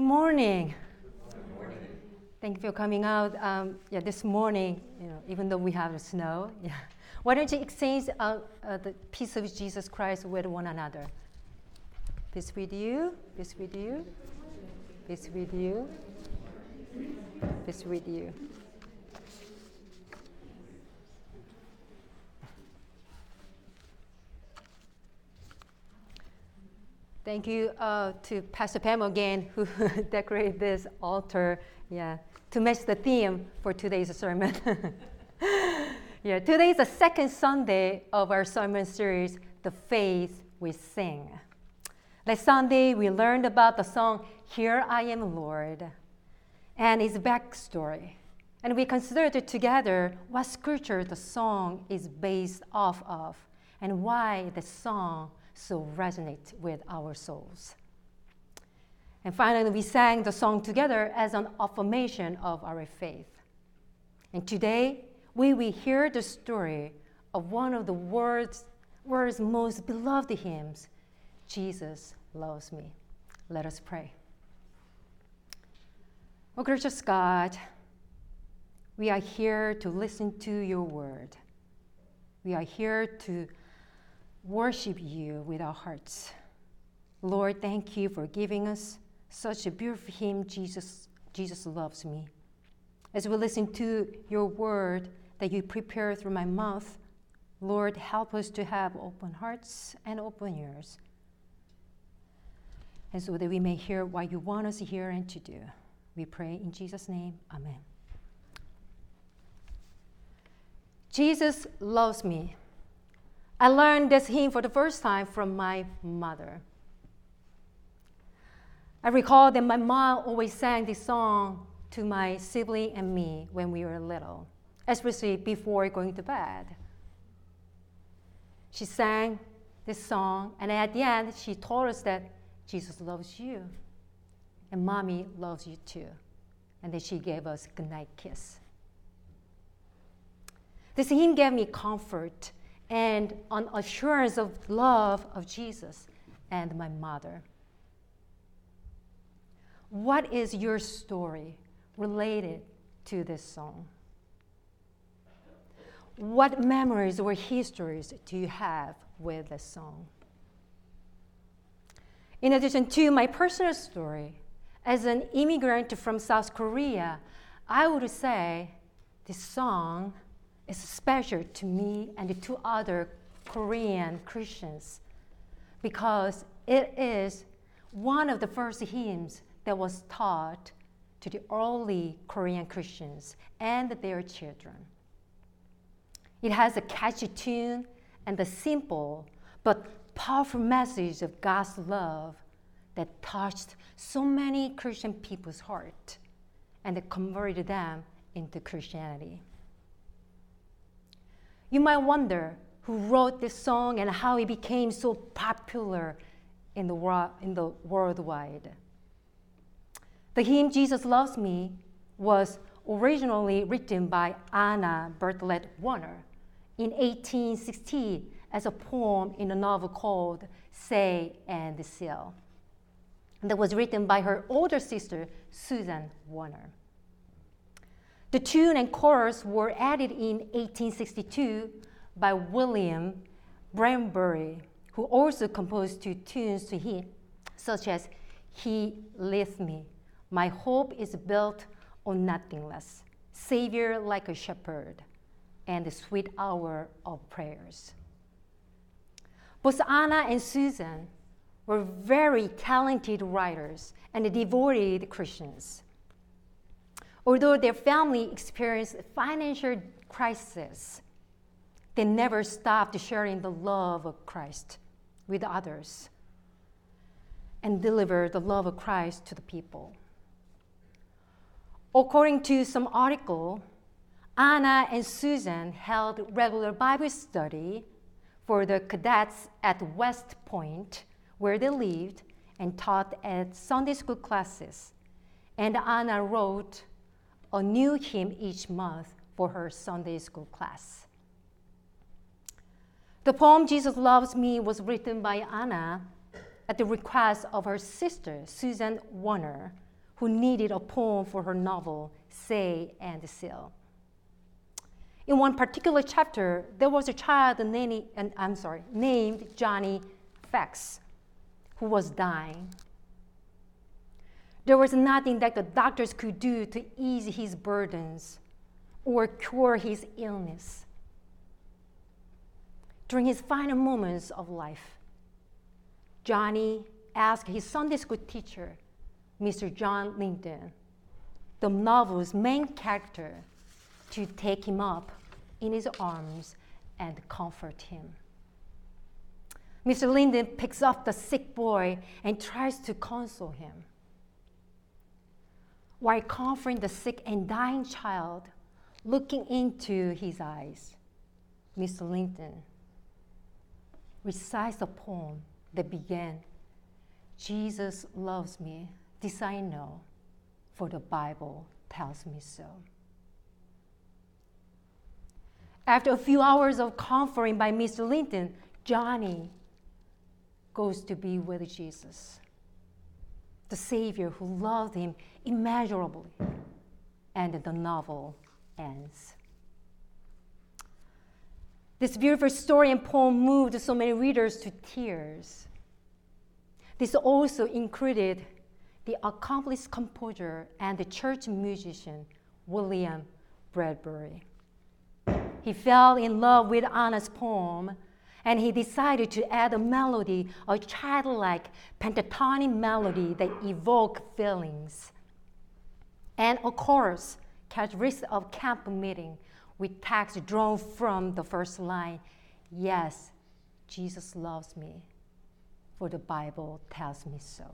Good morning. Thank you for coming out. Um, yeah, this morning, you know, even though we have the snow, yeah. Why don't you exchange uh, uh, the peace of Jesus Christ with one another? Peace with you. Peace with you. Peace with you. Peace with you. Thank you uh, to Pastor Pam again, who decorated this altar, yeah, to match the theme for today's sermon. yeah, today is the second Sunday of our sermon series, The Faith We Sing. Last Sunday, we learned about the song Here I Am, Lord, and its backstory. And we considered together what scripture the song is based off of and why the song so resonate with our souls. And finally, we sang the song together as an affirmation of our faith. And today, we will hear the story of one of the world's, world's most beloved hymns, Jesus Loves Me. Let us pray. Oh, gracious God, we are here to listen to your word. We are here to worship you with our hearts. Lord, thank you for giving us such a beautiful hymn, Jesus, Jesus loves me. As we listen to your word that you prepare through my mouth, Lord, help us to have open hearts and open ears. And so that we may hear what you want us to hear and to do. We pray in Jesus' name. Amen. Jesus loves me. I learned this hymn for the first time from my mother. I recall that my mom always sang this song to my sibling and me when we were little, especially before going to bed. She sang this song, and at the end, she told us that Jesus loves you, and mommy loves you too. And then she gave us a goodnight kiss. This hymn gave me comfort and on assurance of love of Jesus and my mother. What is your story related to this song? What memories or histories do you have with this song? In addition to my personal story, as an immigrant from South Korea, I would say this song is special to me and to other Korean Christians because it is one of the first hymns that was taught to the early Korean Christians and their children. It has a catchy tune and a simple but powerful message of God's love that touched so many Christian people's heart and converted them into Christianity. You might wonder who wrote this song and how it became so popular in the, world, in the worldwide. The hymn Jesus Loves Me was originally written by Anna Bartlett Warner in 1860 as a poem in a novel called Say and the Seal. That was written by her older sister, Susan Warner. The tune and chorus were added in 1862 by William Bradbury, who also composed two tunes to him, such as He Leads Me, My Hope is Built on Nothing Less, Savior Like a Shepherd, and The Sweet Hour of Prayers. Both Anna and Susan were very talented writers and devoted Christians. Although their family experienced financial crisis, they never stopped sharing the love of Christ with others and delivered the love of Christ to the people. According to some article, Anna and Susan held regular Bible study for the cadets at West Point, where they lived, and taught at Sunday school classes. And Anna wrote a new hymn each month for her Sunday school class. The poem Jesus Loves Me was written by Anna at the request of her sister, Susan Warner, who needed a poem for her novel, Say and Seal. In one particular chapter, there was a child named, I'm sorry, named Johnny Fax who was dying. There was nothing that the doctors could do to ease his burdens or cure his illness. During his final moments of life, Johnny asked his Sunday school teacher, Mr. John Linden, the novel's main character, to take him up in his arms and comfort him. Mr. Linden picks up the sick boy and tries to console him. While comforting the sick and dying child, looking into his eyes, Mr. Linden recites a poem that began Jesus loves me, this I know, for the Bible tells me so. After a few hours of comforting by Mr. Linden, Johnny goes to be with Jesus, the Savior who loved him immeasurably. And the novel ends. This beautiful story and poem moved so many readers to tears. This also included the accomplished composer and the church musician William Bradbury. He fell in love with Anna's poem and he decided to add a melody, a childlike pentatonic melody that evoked feelings. And of course, characteristic of camp meeting with text drawn from the first line Yes, Jesus loves me, for the Bible tells me so.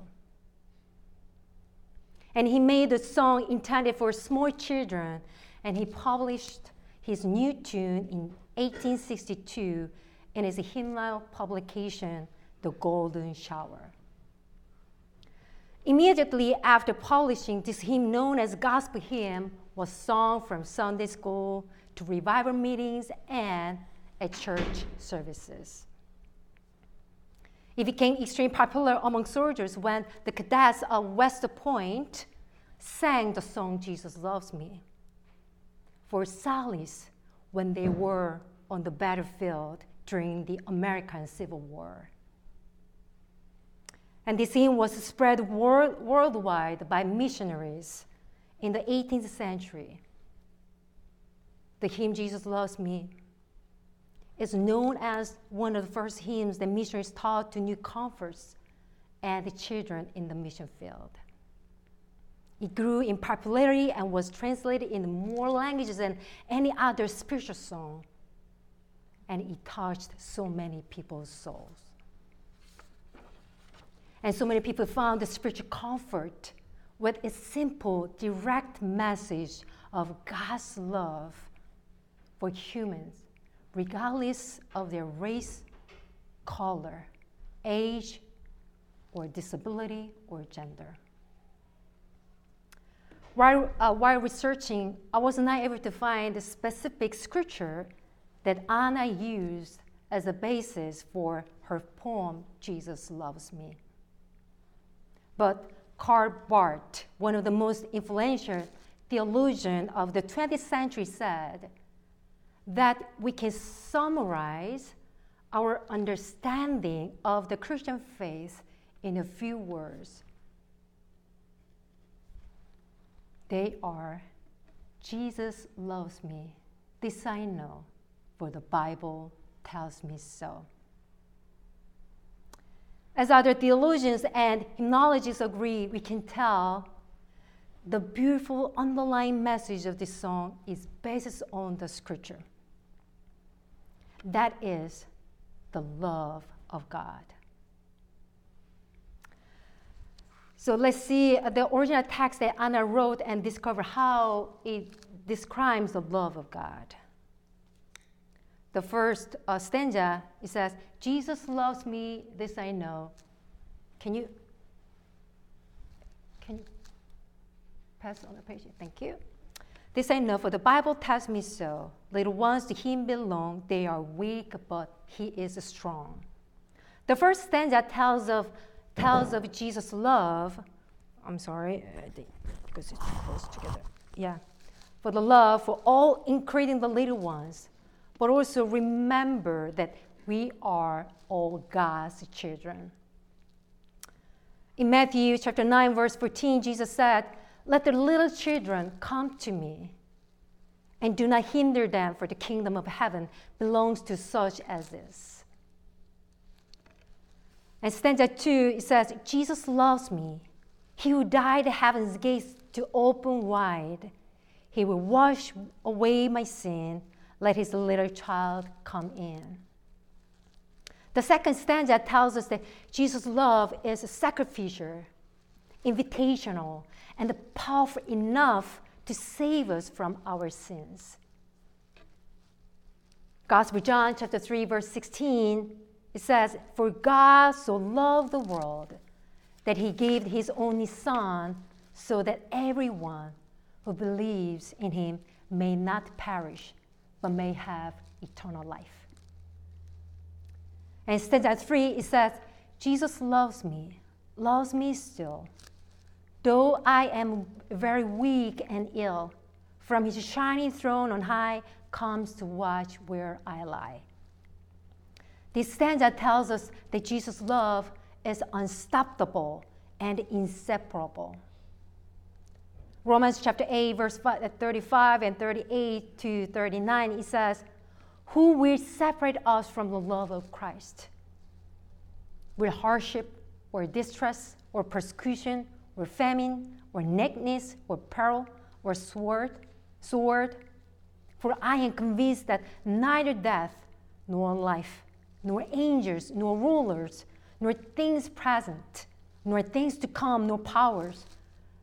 And he made a song intended for small children, and he published his new tune in 1862 in his hymnal publication, The Golden Shower. Immediately after publishing this hymn, known as Gospel Hymn, was sung from Sunday school to revival meetings and at church services. It became extremely popular among soldiers when the cadets of West Point sang the song Jesus Loves Me for solace when they were on the battlefield during the American Civil War. And this hymn was spread world, worldwide by missionaries in the 18th century. The hymn Jesus Loves Me is known as one of the first hymns that missionaries taught to new converts and the children in the mission field. It grew in popularity and was translated in more languages than any other spiritual song and it touched so many people's souls. And so many people found the spiritual comfort with a simple, direct message of God's love for humans, regardless of their race, color, age, or disability or gender. While, uh, while researching, I was not able to find a specific scripture that Anna used as a basis for her poem, Jesus Loves Me. But Karl Barth, one of the most influential theologians of the 20th century, said that we can summarize our understanding of the Christian faith in a few words. They are Jesus loves me, this I know, for the Bible tells me so. As other theologians and hymnologists agree, we can tell the beautiful underlying message of this song is based on the scripture. That is the love of God. So let's see the original text that Anna wrote and discover how it describes the love of God the first uh, stanza, it says, Jesus loves me, this I know. Can you, can you pass on the page? Thank you. This I know, for the Bible tells me so. Little ones to him belong, they are weak, but he is strong. The first stanza tells of, tells of Jesus' love I'm sorry, because it's close together. Yeah. For the love for all, including the little ones, but also remember that we are all God's children. In Matthew chapter 9, verse 14, Jesus said, Let the little children come to me, and do not hinder them, for the kingdom of heaven belongs to such as this. And stanza 2, it says, Jesus loves me. He who died heaven's gates to open wide. He will wash away my sin. Let his little child come in. The second stanza tells us that Jesus' love is sacrificial, invitational, and powerful enough to save us from our sins. Gospel John chapter 3 verse 16 it says for God so loved the world that he gave his only son so that everyone who believes in him may not perish but may have eternal life. And stanza three, it says, Jesus loves me, loves me still. Though I am very weak and ill, from his shining throne on high comes to watch where I lie. This stanza tells us that Jesus' love is unstoppable and inseparable. Romans chapter 8, verse uh, 35 and 38 to 39, it says, who will separate us from the love of Christ? Will hardship or distress or persecution or famine or nakedness or peril or sword? Sword? For I am convinced that neither death nor life, nor angels, nor rulers, nor things present, nor things to come, nor powers,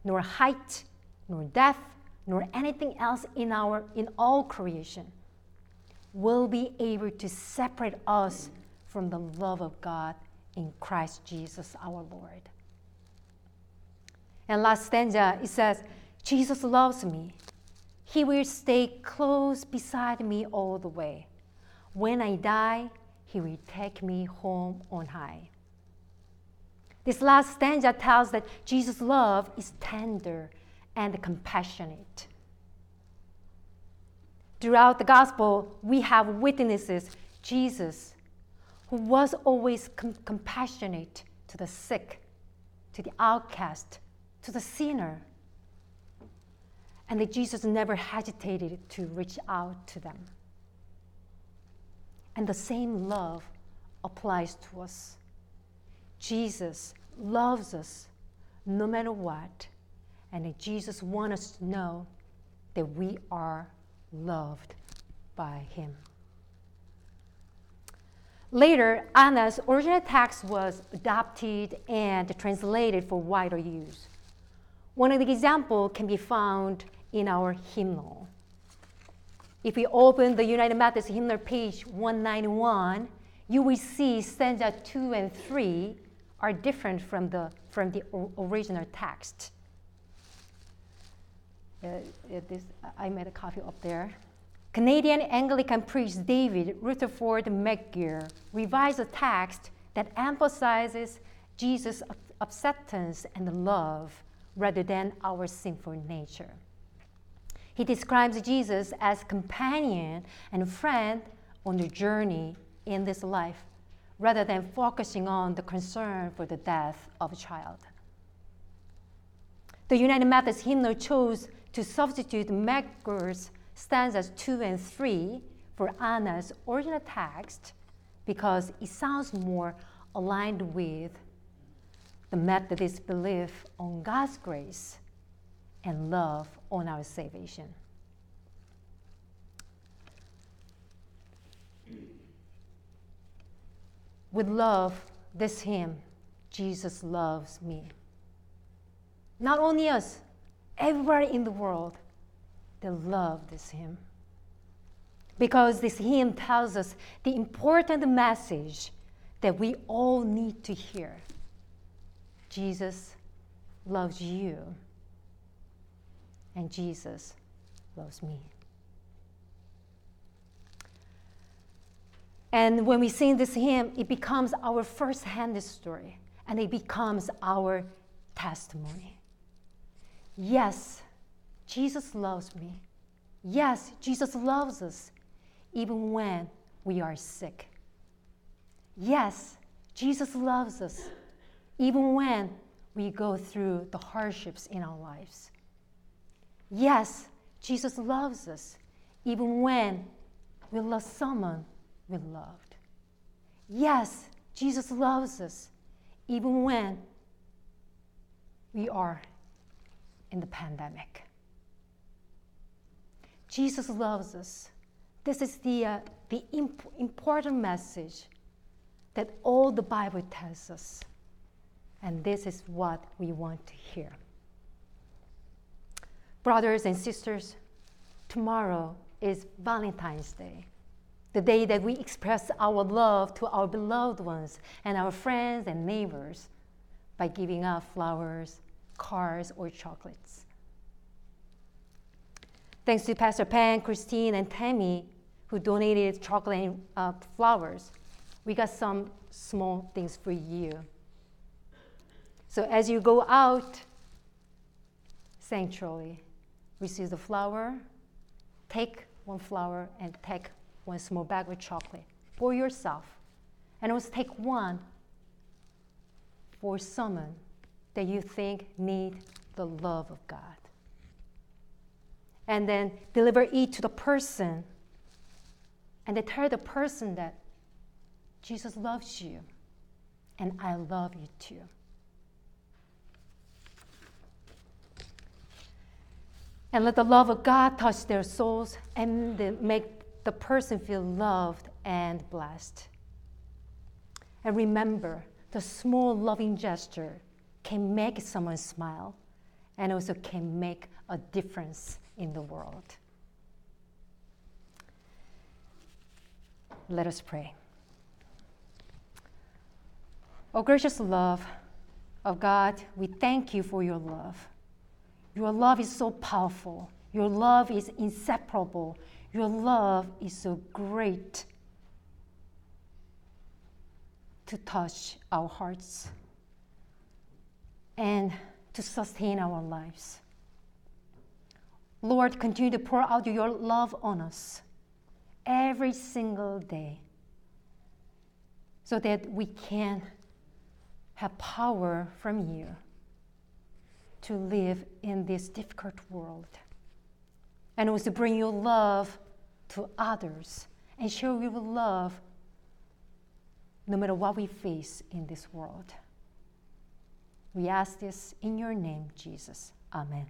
nor height, nor death, nor anything else in our in all creation will be able to separate us from the love of God in Christ Jesus our Lord. And last stanza, it says, Jesus loves me. He will stay close beside me all the way. When I die, he will take me home on high. This last stanza tells that Jesus' love is tender and compassionate. Throughout the gospel, we have witnesses Jesus, who was always com- compassionate to the sick, to the outcast, to the sinner. And that Jesus never hesitated to reach out to them. And the same love applies to us. Jesus loves us no matter what. And Jesus wants us to know that we are loved by him. Later, Anna's original text was adopted and translated for wider use. One of the examples can be found in our hymnal. If we open the United Methodist hymnal page 191, you will see stanza 2 and 3 are different from the, from the original text. Uh, this, I made a copy up there. Canadian Anglican priest David Rutherford McGill revised a text that emphasizes Jesus' acceptance and love rather than our sinful nature. He describes Jesus as companion and friend on the journey in this life rather than focusing on the concern for the death of a child. The United Methodist hymnal chose to substitute McGill's stanzas 2 and 3 for Anna's original text because it sounds more aligned with the Methodist belief on God's grace and love on our salvation. With love, this hymn, Jesus loves me. Not only us, everybody in the world they love this hymn. Because this hymn tells us the important message that we all need to hear Jesus loves you, and Jesus loves me. And when we sing this hymn, it becomes our first hand story and it becomes our testimony. Yes, Jesus loves me. Yes, Jesus loves us even when we are sick. Yes, Jesus loves us even when we go through the hardships in our lives. Yes, Jesus loves us even when we love someone we loved. Yes, Jesus loves us even when we are in the pandemic. Jesus loves us. This is the, uh, the imp- important message that all the Bible tells us. And this is what we want to hear. Brothers and sisters, tomorrow is Valentine's Day, the day that we express our love to our beloved ones and our friends and neighbors by giving out flowers, cards, or chocolates. Thanks to Pastor Pam, Christine, and Tammy, who donated chocolate and uh, flowers, we got some small things for you. So as you go out sanctuary, receive the flower, take one flower and take one small bag of chocolate for yourself. And also take one for someone that you think need the love of God. And then deliver it to the person and then tell the person that Jesus loves you and I love you too. And let the love of God touch their souls and make the person feel loved and blessed. And remember, the small loving gesture can make someone smile and also can make a difference in the world. Let us pray. Oh, gracious love of God, we thank you for your love. Your love is so powerful. Your love is inseparable. Your love is so great to touch our hearts and to sustain our lives. Lord, continue to pour out your love on us every single day so that we can have power from you to live in this difficult world and also bring your love to others and show your love no matter what we face in this world. We ask this in your name, Jesus. Amen.